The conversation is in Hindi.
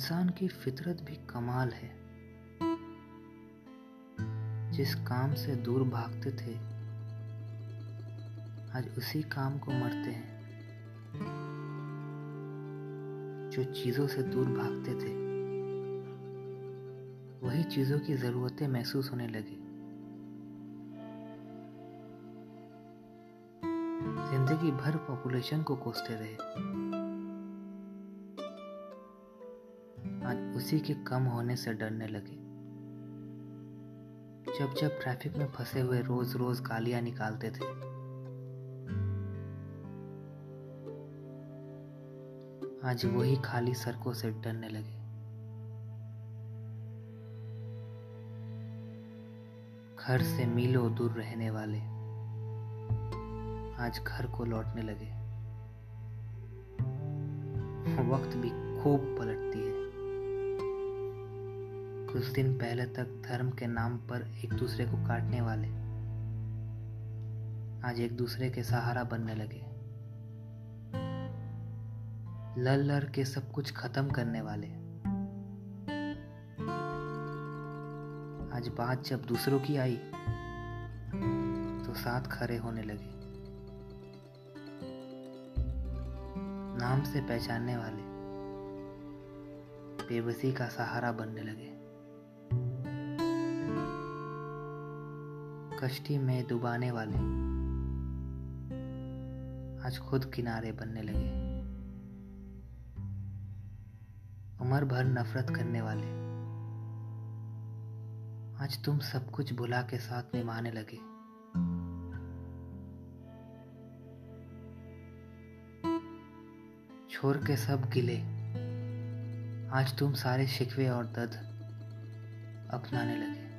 इंसान की फितरत भी कमाल है। जिस काम से दूर भागते थे, आज उसी काम को मरते हैं। जो चीज़ों से दूर भागते थे, वही चीज़ों की जरूरतें महसूस होने लगी। ज़िंदगी भर पॉपुलेशन को कोसते रहे। आज उसी के कम होने से डरने लगे। जब जब ट्रैफ़िक में फंसे हुए रोज रोज गालियाँ निकालते थे। आज वही खाली सड़कों से डरने लगे। घर से मीलों दूर रहने वाले आज घर को लौटने लगे। वक्त भी खूब पलटती है कुछ दिन पहले तक धर्म के नाम पर एक दूसरे को काटने वाले आज एक दूसरे के सहारा बनने लगे। लड़ लड़ के सब कुछ खत्म करने वाले। आज बात जब दूसरों की आई तो साथ खड़े होने लगे। नाम से पहचानने वाले बेबसी का सहारा बनने लगे। कश्ती में डुबाने वाले। आज खुद किनारे बनने लगे। उम्र भर नफरत करने वाले। आज तुम सब कुछ भुला के साथ निभाने लगे। छोड़ के सब गिले। आज तुम सारे शिकवे और दर्द अपनाने लगे।